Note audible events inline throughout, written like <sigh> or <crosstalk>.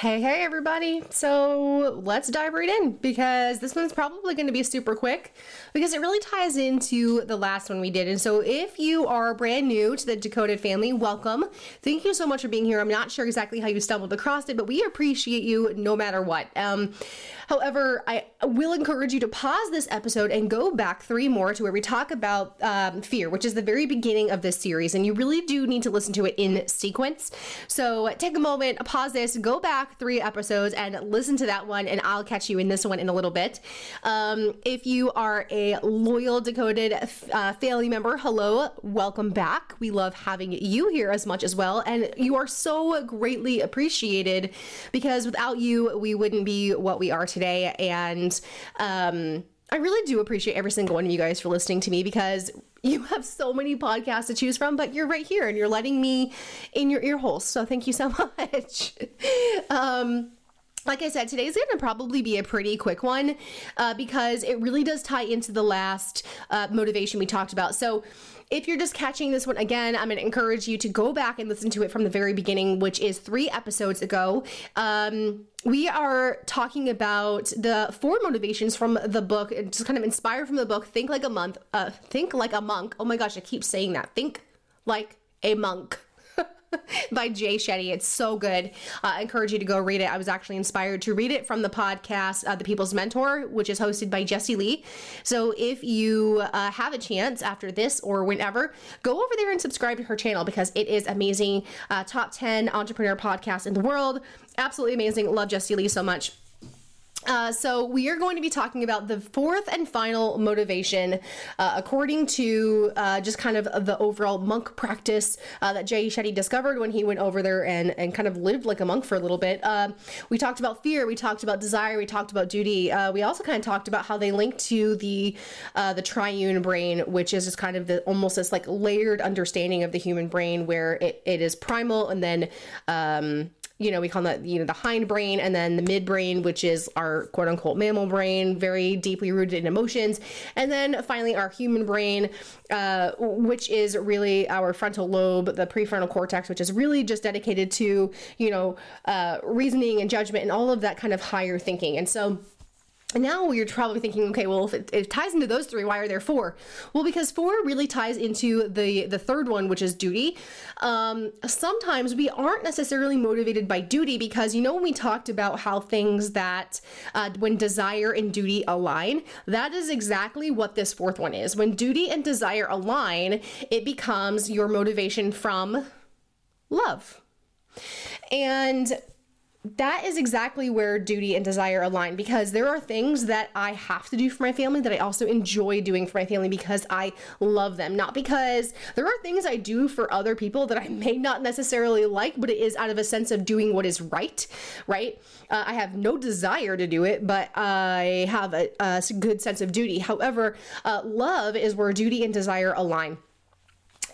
Hey, hey, everybody. So let's dive right in because this one's probably going to be super quick because it really ties into the last one we did. And so if you are brand new to the Decoded family, welcome. Thank you so much for being here. I'm not sure exactly how you stumbled across it, but we appreciate you no matter what. Um, however, I will encourage you to pause this episode and go back three more to where we talk about um, fear, which is the very beginning of this series. And you really do need to listen to it in sequence. So take a moment, pause this, go back back three episodes and listen to that one, and I'll catch you in this one in a little bit. Um, if you are a loyal Decoded uh, family member, hello, welcome back. We love having you here as much as well, and you are so greatly appreciated because without you, we wouldn't be what we are today. And um, I really do appreciate every single one of you guys for listening to me because you have so many podcasts to choose from, but you're right here and you're letting me in your ear holes. So thank you so <laughs> much. um, like I said, today's going to probably be a pretty quick one uh, because it really does tie into the last uh, motivation we talked about. So, if you're just catching this one again, I'm going to encourage you to go back and listen to it from the very beginning, which is three episodes ago. Um, we are talking about the four motivations from the book, just kind of inspired from the book. Think like a month. Uh, think like a monk. Oh my gosh, I keep saying that. Think like a monk. <laughs> by Jay Shetty. It's so good. Uh, I encourage you to go read it. I was actually inspired to read it from the podcast, uh, The People's Mentor, which is hosted by Jesse Lee. So if you uh, have a chance after this or whenever, go over there and subscribe to her channel because it is amazing. Uh, top 10 entrepreneur podcast in the world. Absolutely amazing. Love Jesse Lee so much. Uh, so we are going to be talking about the fourth and final motivation, uh, according to uh, just kind of the overall monk practice uh, that Jay Shetty discovered when he went over there and, and kind of lived like a monk for a little bit. Um, we talked about fear, we talked about desire, we talked about duty. Uh, we also kind of talked about how they link to the uh, the triune brain, which is just kind of the almost this like layered understanding of the human brain, where it, it is primal and then um, you know, we call that, you know, the hind brain and then the midbrain, which is our quote unquote mammal brain, very deeply rooted in emotions. And then finally, our human brain, uh, which is really our frontal lobe, the prefrontal cortex, which is really just dedicated to, you know, uh, reasoning and judgment and all of that kind of higher thinking. And so, now you're probably thinking, okay, well, if it, it, ties into those three, why are there four? Well, because four really ties into the the third one, which is duty. Um, sometimes we aren't necessarily motivated by duty because you know when we talked about how things that uh, when desire and duty align, that is exactly what this fourth one is. When duty and desire align, it becomes your motivation from love. And that is exactly where duty and desire align because there are things that I have to do for my family that I also enjoy doing for my family because I love them. Not because there are things I do for other people that I <laughs> may not necessarily like, but it is out of a sense of doing what is right, right? Uh, I have no desire to do it, but I have a, a good sense of duty. However, uh, love is where duty and desire align.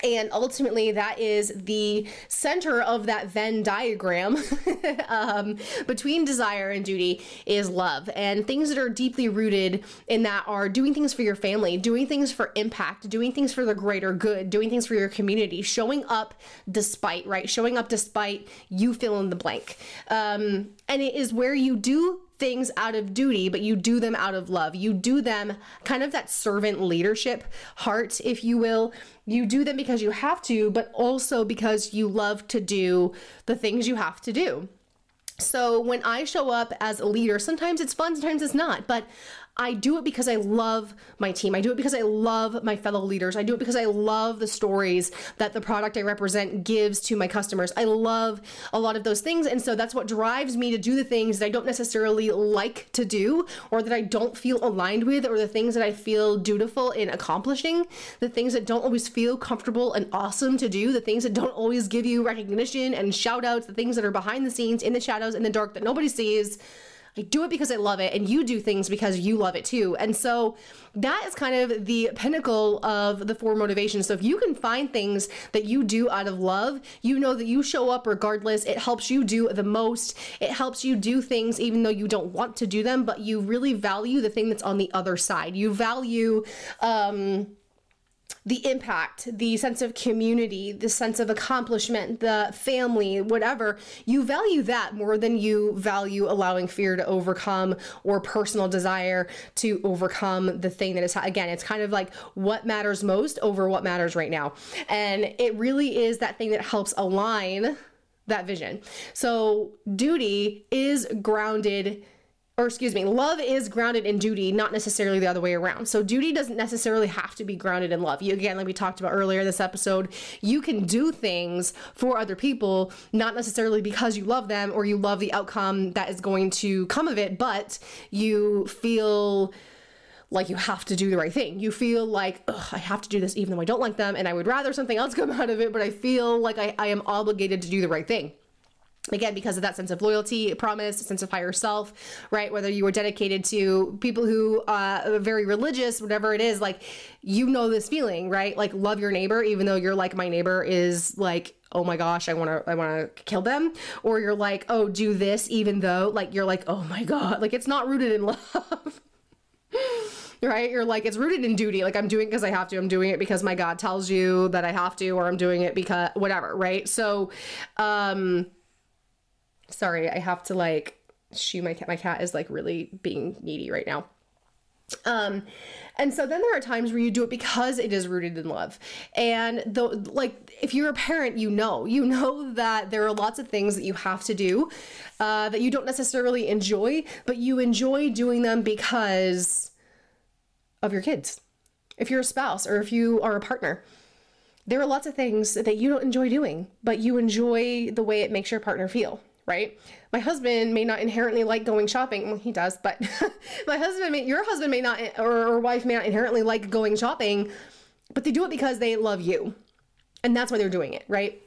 And ultimately, that is the center of that Venn diagram <laughs> um, between desire and duty is love. And things that are deeply rooted in that are doing things for your family, doing things for impact, doing things for the greater good, doing things for your community, showing up despite, right? Showing up despite you fill in the blank. Um, and it is where you do things out of duty, but you do them out of love. You do them kind of that servant leadership heart, if you will. You do them because you have to, but also because you love to do the things you have to do. So when I show up as a leader, sometimes it's fun, sometimes it's not, but I do it because I love my team. I do it because I love my fellow leaders. I do it because I love the stories that the product I represent gives to my customers. I love a lot of those things. And so that's what drives me to do the things that I don't necessarily like to do or that I don't feel aligned with or the things that I feel dutiful in accomplishing, the things that don't always feel comfortable and awesome to do, the things that don't always give you recognition and shout outs, the things that are behind the scenes, in the shadows, in the dark that nobody sees I do it because I love it, and you do things because you love it too. And so that is kind of the pinnacle of the four motivations. So if you can find things that you do out of love, you know that you show up regardless. It helps you do the most. It helps you do things even though you don't want to do them, but you really value the thing that's on the other side. You value, um, the impact, the sense of community, the sense of accomplishment, the family, whatever, you value that more than you value allowing fear to overcome or personal desire to overcome the thing that is, again, it's kind of like what matters most over what matters right now. And it really is that thing that helps align that vision. So, duty is grounded or excuse me, love is grounded in duty, not necessarily the other way around. So duty doesn't necessarily have to be grounded in love. You again, like we talked about earlier in this episode, you can do things for other people, not necessarily because you love them or you love the outcome that is going to come of it, but you feel like you have to do the right thing. You feel like, I have to do this even though I don't like them and I would rather something else come <laughs> out of it, but I feel like I, I am obligated to do the right thing again because of that sense of loyalty promise sense of higher self right whether you were dedicated to people who uh, are very religious whatever it is like you know this feeling right like love your neighbor even though you're like my neighbor is like oh my gosh i want to i want to kill them or you're like oh do this even though like you're like oh my god like it's not rooted in <laughs> love right? You're like, it's rooted in duty. Like, I'm doing because I have to. I'm doing it because my God tells you that I have to, or I'm doing it because whatever, right? So, um, Sorry, I have to like shoo my cat. My cat is like really being needy right now. Um, and so then there are times where you do it because it is rooted in love. And though, like, if you're a parent, you know, you know that there are lots of things that you have to do uh, that you don't necessarily enjoy, but you enjoy doing them because of your kids. If you're a spouse or if you are a partner, there are lots of things that you don't enjoy doing, but you enjoy the way it makes your partner feel right? My husband may not inherently like going shopping. Well, he does, but <laughs> my husband may, your husband may not, or, wife may not inherently like going shopping, but they do it because they love you. And that's why they're doing it, right?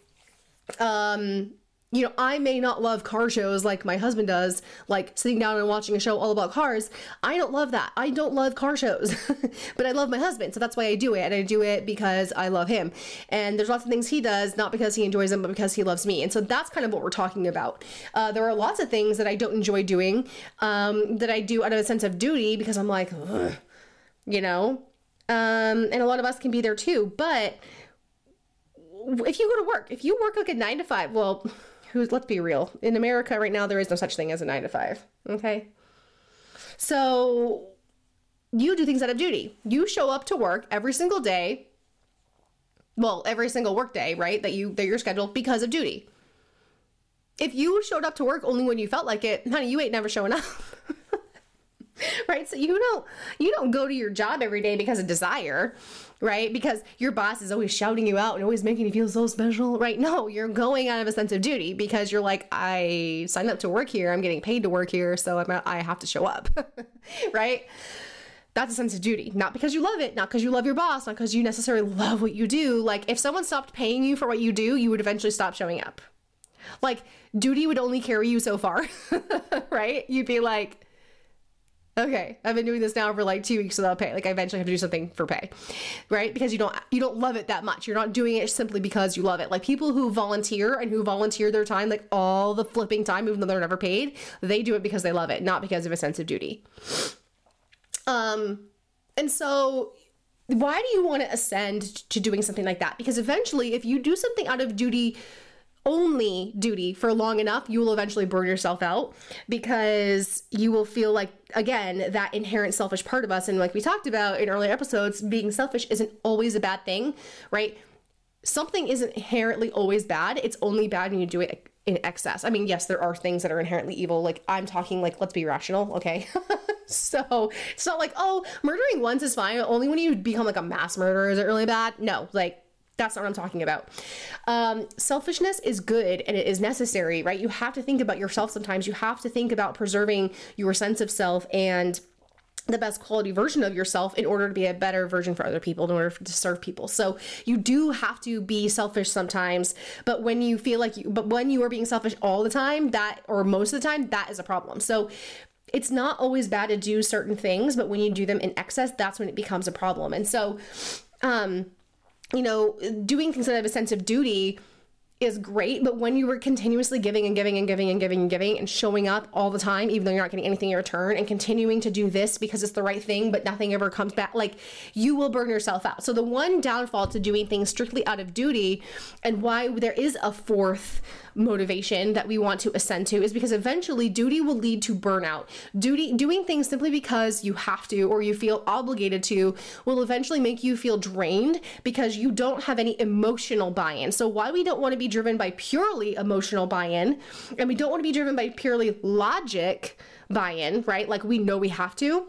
Um, you know, I may not love car shows like my husband does, like sitting down and watching a show all about cars. I don't love that. I don't love car shows, <laughs> but I love my husband. So that's why I do it. And I do it because I love him. And there's lots of things he does, not because he enjoys them, but because he loves me. And so that's kind of what we're talking about. Uh, there are lots of things that I don't enjoy doing um, that I do out of a sense of duty because I'm like, you know, um, and a lot of us can be there too. But if you go to work, if you work like a nine to five, well, who's let's be real in america right now there is no such thing as a nine to five okay? So you do things out of duty. You show up to work every single day well every single work day right that you that you're scheduled because of duty. If you showed up to work only when you felt like it honey you ain't never showing up <laughs> <laughs> right so you don't you don't go to your job every day because of desire right? Because your boss is always shouting you out and always making you feel so special, right? No, you're going out of a sense of duty because you're like, I signed up to work here. I'm getting paid to work here, so I'm, I have to show up, <laughs> right? That's a sense of duty. Not because you love it, not because you love your boss, not because you necessarily love what you do. Like, if someone stopped paying you for what you do, you would eventually stop showing up. Like, duty would only carry you so far, <laughs> right? You'd be like, okay i've been doing this now for like two weeks without pay. Like i eventually have to do something for pay right? Because you don't you don't love it that much. You're not doing it simply because you love it. Like people who volunteer and who volunteer their time like all the flipping time even though they're never paid they do it because they love it not because of a sense of duty. Um and so why do you want to ascend to doing something like that? Because eventually if you do something out of duty only duty for long enough, you will eventually burn yourself out because you will feel like, again, that inherent selfish part of us. And like we talked about in earlier episodes, being selfish isn't always a bad thing, right? Something isn't inherently always bad. It's only bad when you do it in excess. I mean, yes, there are things that are inherently evil. Like, I'm talking, like, let's be rational, okay? <laughs> so it's not like, oh, murdering once is fine. Only when you become like a mass murderer is it really bad. No, like, that's not what I'm talking about. Um, selfishness is good and it is necessary, right? You have to think about yourself sometimes. You have to think about preserving your sense of self and the best quality version of yourself in order to be a better version for other people in order to serve people so you do have to be selfish sometimes but when you feel like you but when you are being selfish all the time that or most of the time that is a problem so it's not always bad to do certain things but when you do them in excess that's when it becomes a problem and so um you know, doing things out of a sense of duty is great, but when you were continuously giving and giving and giving and giving and giving and showing up all the time, even though you're not getting anything in return, and continuing to do this because it's the right thing, but nothing ever comes back, like you will burn yourself out. So, the one downfall to doing things strictly out of duty and why there is a fourth motivation that we want to ascend to is because eventually duty will lead to burnout. Duty doing things simply because you have to or you feel obligated to will eventually make you feel drained because you don't have any emotional buy-in. So why we don't want to be driven by purely emotional buy-in and we don't want to be driven by purely logic buy-in, right? Like we know we have to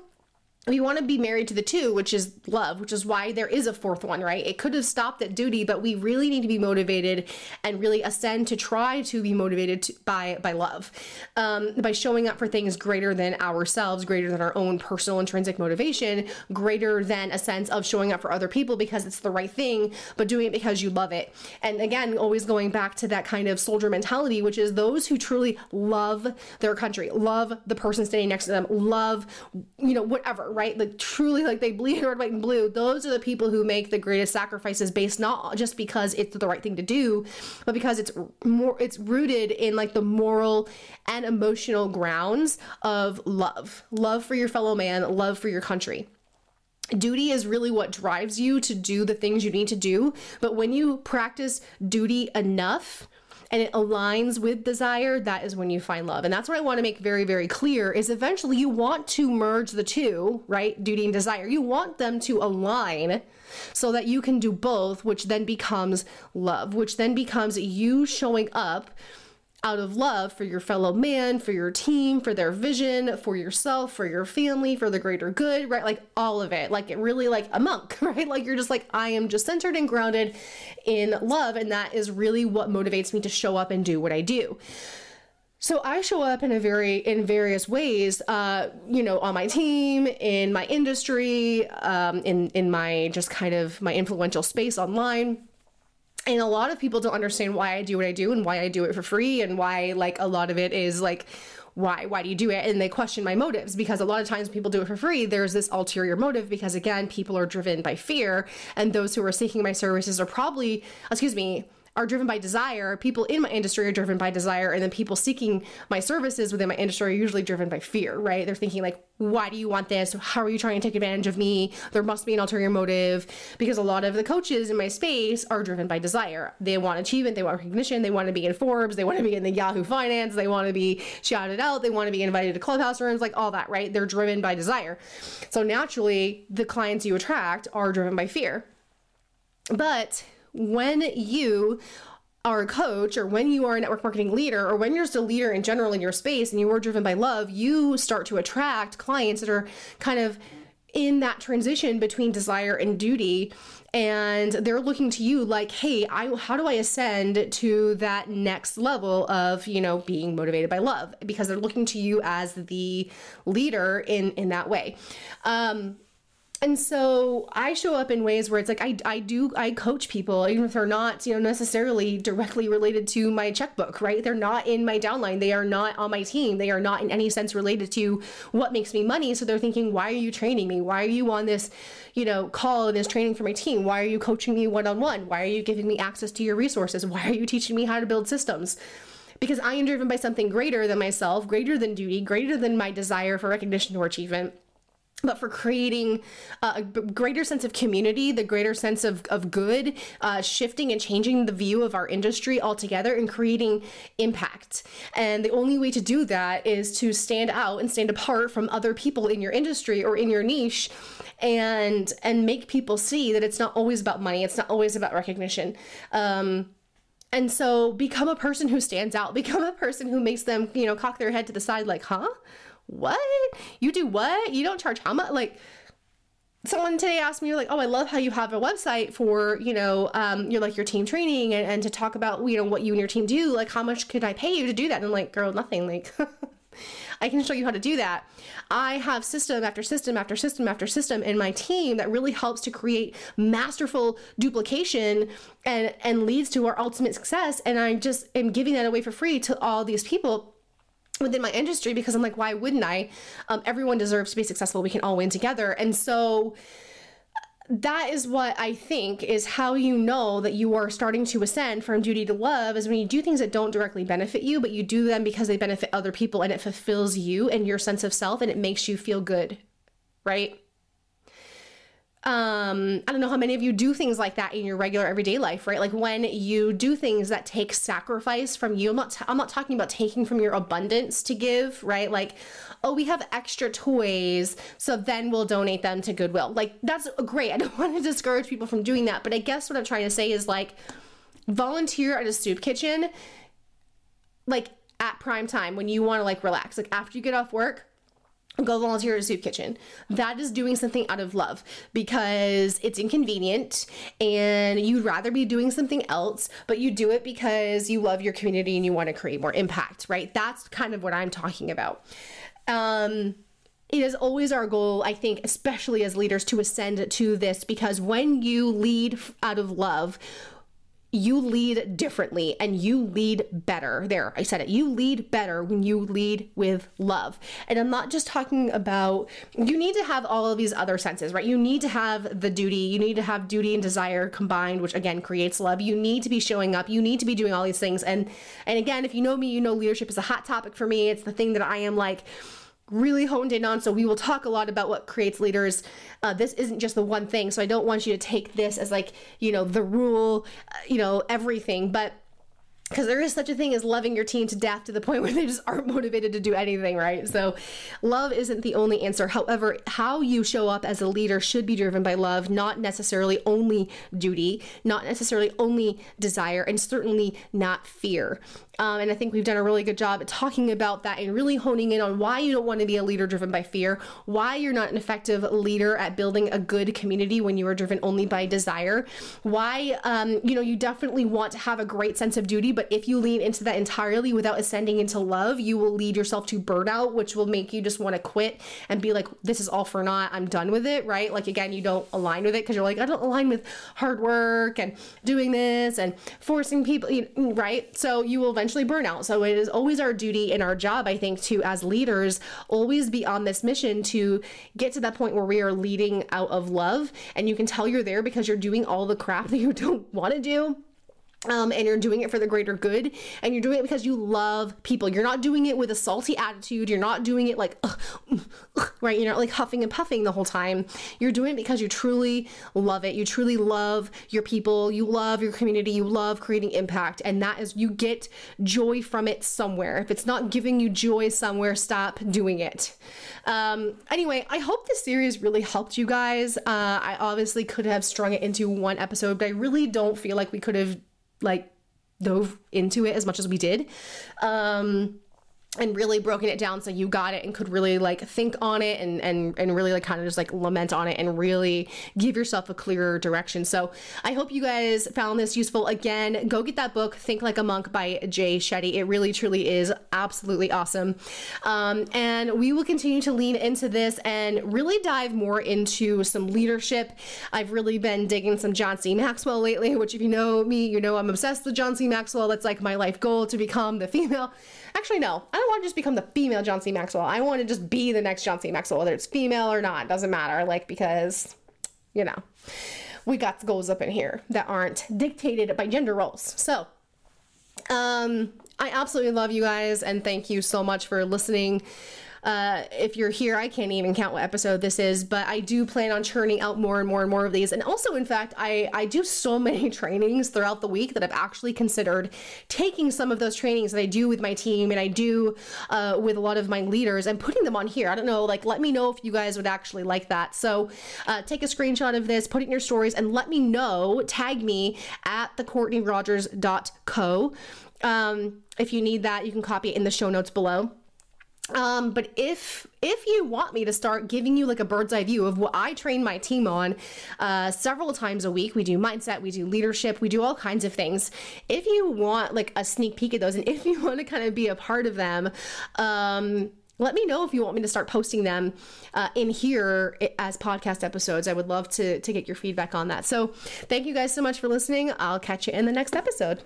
we want to be married to the two, which is love, which is why there is a fourth one, right? It could have stopped at duty, but we really need to be motivated and really ascend to try to be motivated to, by by love, um, by showing up for things greater than ourselves, greater than our own personal intrinsic motivation, greater than a sense of showing up for other people because it's the right thing, but doing it because you love it. And again, always going back to that kind of soldier mentality, which is those who truly love their country, love the person standing next to them, love, you know, whatever right? Like truly, like they bleed red, white, and blue. Those are the people who make the greatest sacrifices based not just because it's the right thing to do, but because it's more, it's rooted in like the moral and emotional grounds of love, love for your fellow man, love for your country duty is really what drives you to do the things you need to do. But when you practice duty enough, and it aligns with desire, that is when you find love. And that's what I want to make very, very clear is eventually you want to merge the two, right? Duty and desire. You want them to align so that you can do both, which then becomes love, which then becomes you showing up out of love for your fellow man, for your team, for their vision, for yourself, for your family, for the greater good, right? Like all of it. Like it really like a monk, <laughs> right? Like you're just like I am just centered and grounded in love and that is really what motivates me to show up and do what I do. So I show up in a very in various ways, uh, you know, on my team, in my industry, um, in in my just kind of my influential space online and a lot of people don't understand why I do what I do and why I do it for free and why like a lot of it is like why why do you do it? And they question my motives because a lot of times people do it for free there's this ulterior motive because again people are driven by fear and those who are seeking my services are probably excuse me are driven by desire. People in my industry are driven by desire, and then people seeking my services within my industry are usually driven by fear, right? They're thinking like, "Why do you want this? How are you trying to take advantage of me?" There must be an ulterior motive because a lot of the coaches in my space are driven by desire. They want achievement, they want recognition, they want to be in Forbes, they want to be in the Yahoo Finance, they want to be shouted out, they want to be invited to clubhouse rooms, like all that, right? They're driven by desire. So naturally, the clients you attract are driven by fear. But when you are a coach or when you are a network marketing leader or when you're just a leader in general in your space and you are driven by love, you start to attract clients that are kind of in that transition between desire and duty. And they're looking to you like hey i how do i ascend to that next level of you know being motivated by love? Because they're looking to you as the leader in in that way. Um and so I show up in ways where it's like I, I do I coach people even if they're not you know necessarily directly related to my checkbook right? They're not in my downline. They are not on my team. They are not in any sense related to what makes me money. So they're thinking why are you training me? Why are you on this you know call and this training for my team? Why are you coaching me one on one why are you giving me access to your resources? Why are you teaching me how to build systems? Because I am driven by something greater than myself greater than duty greater than my desire for recognition or achievement but for creating a greater sense of community, the greater sense of, of good, uh, shifting and changing the view of our industry altogether and creating impact. And the only way to do that is to stand out and stand apart from other people in your industry or in your niche and and make people see that it's not always about money, it's not always about recognition. Um, and so become a person who stands out, <laughs> become a person who makes them, you know, cock their head to the side like, huh? What? You do what? You don't charge how much? Like, someone today asked me like oh i love how you have a website for you know um you're like your team training and, and to talk about you know what you and your team do like how much could i pay you to do that and I'm like girl nothing like <laughs> I can show you how to do that. I have system after system after system after system in my team that really helps to create masterful duplication and and leads to our ultimate success. And I just am giving that away for free to all these people within my industry because I'm like, why wouldn't I? Um, everyone deserves to be successful. We can all win together. And so that is what I think is how you know that you are starting to ascend from duty to love is when you do things that don't directly benefit you, but you do them because they benefit other people and it fulfills you and your sense of self and it makes you feel good, right? Um i don't know how many of you do things like that in your regular everyday life right? Like when you do things that take sacrifice from you i'm not t- i'm not talking about taking from your abundance to give right? Like oh we have extra toys so then we'll donate them to goodwill. Like that's great. I don't <laughs> want to discourage people from doing that but i guess what i'm trying to say is like volunteer at a soup kitchen like at prime time when you want to like relax. Like after you get off work go volunteer at a soup kitchen. That is doing something out of love because it's inconvenient and you'd rather be doing something else, but you do it because you love your community and you want to create more impact, right? That's kind of what I'm talking about. Um, it is always our goal, I think, especially as leaders, to ascend to this because when you lead out of love, you lead differently and you lead better. There, I said it. You lead better when you lead with love. And I'm not just talking about, you need to have all of these other senses, right? You need to have the duty, you need to have duty and desire combined, which again creates love. You need to be showing up, you need to be doing all these things. And and again, if you know me, you know leadership is a hot topic for me. It's the thing that I am like really honed in on. So we will talk a lot about what creates leaders. Uh, this isn't just the one thing. So I don't want you to take this as like, you know, the rule, uh, you know, everything. But because there is such a thing as loving your team to death to the point <laughs> where they just aren't motivated to do anything, right? So, love isn't the only answer. However, how you show up as a leader should be driven by love, not necessarily only duty, not necessarily only desire, and certainly not fear. Um, and I think we've done a really good job at talking about that and really honing in on why you don't want to be a leader driven by fear, why you're not an effective leader at building a good community when you are driven only by desire, why um, you know you definitely want to have a great sense of duty, but if you lean into that entirely without ascending into love, you will lead yourself to burnout, which will make you just want to quit and be like, this is all for naught. I'm done with it, right? Like again, you don't align with it because you're like, I don't align with hard work and doing this and forcing people, right? So you will eventually burn out. So it is always our duty and our job, I think, to as leaders always be on this mission to get to that point where we are leading out of love. And you can tell you're there because you're doing all the crap <laughs> that you don't want to do um, and you're doing it for the greater good and you're doing it because you love people. You're not doing it with a salty attitude. You're not doing it like ugh, ugh, right? You're not like huffing and puffing the whole time. You're doing it because you truly love it. You truly love your people. You love your community. You love creating impact and that is you get joy from it somewhere. If it's not giving you joy somewhere stop doing it. Um, anyway i hope this series really helped you guys. Uh, i obviously could have strung it into one episode but i really don't feel like we could have like dove into it as much as we did. Um, and really broken it down so you got it and could really like think on it and and and really like kind of just like lament on it and really give yourself a clearer direction. So I hope you guys found this useful. Again, go get that book, Think Like a Monk by Jay Shetty. It really truly is absolutely awesome. Um, and we will continue to lean into this and really dive more into some leadership. I've really been digging some John C. Maxwell lately, which if you know me, you know I'm obsessed with John C. Maxwell. That's like my life goal to become the female Actually, no. I don't want to just become the female John C. Maxwell. I want to just be the next John C. Maxwell, whether it's female or not. Doesn't matter. Like, because, you know, we got goals up in here that aren't dictated by gender roles. So, um, I absolutely love you guys and thank you so much for listening. Uh, if you're here, I can't even count what episode this is, but I do plan on churning out more and more and more of these. And also, in fact, I, I do so <laughs> many trainings throughout the week that I've actually considered taking some of those trainings that I do with my team and I do uh, with a lot of my leaders and putting them on here. I don't know, like, let me know if you guys would actually like that. So uh, take a screenshot of this, put it in your stories, and let me know. Tag me at the thecourtneyrogers.co. Um, if you need that, you can copy it in the show notes below. Um, but if if you want me to start giving you like a bird's eye view of what I train my team on uh, several times a week, we do mindset, we do leadership, we do all kinds of things. If you want like a sneak peek at those, and <laughs> if you want to kind of be a part of them, um, let me know if you want me to start posting them uh, in here as podcast episodes. I would love to to get your feedback on that. So, thank you guys so much for listening. I'll catch you in the next episode.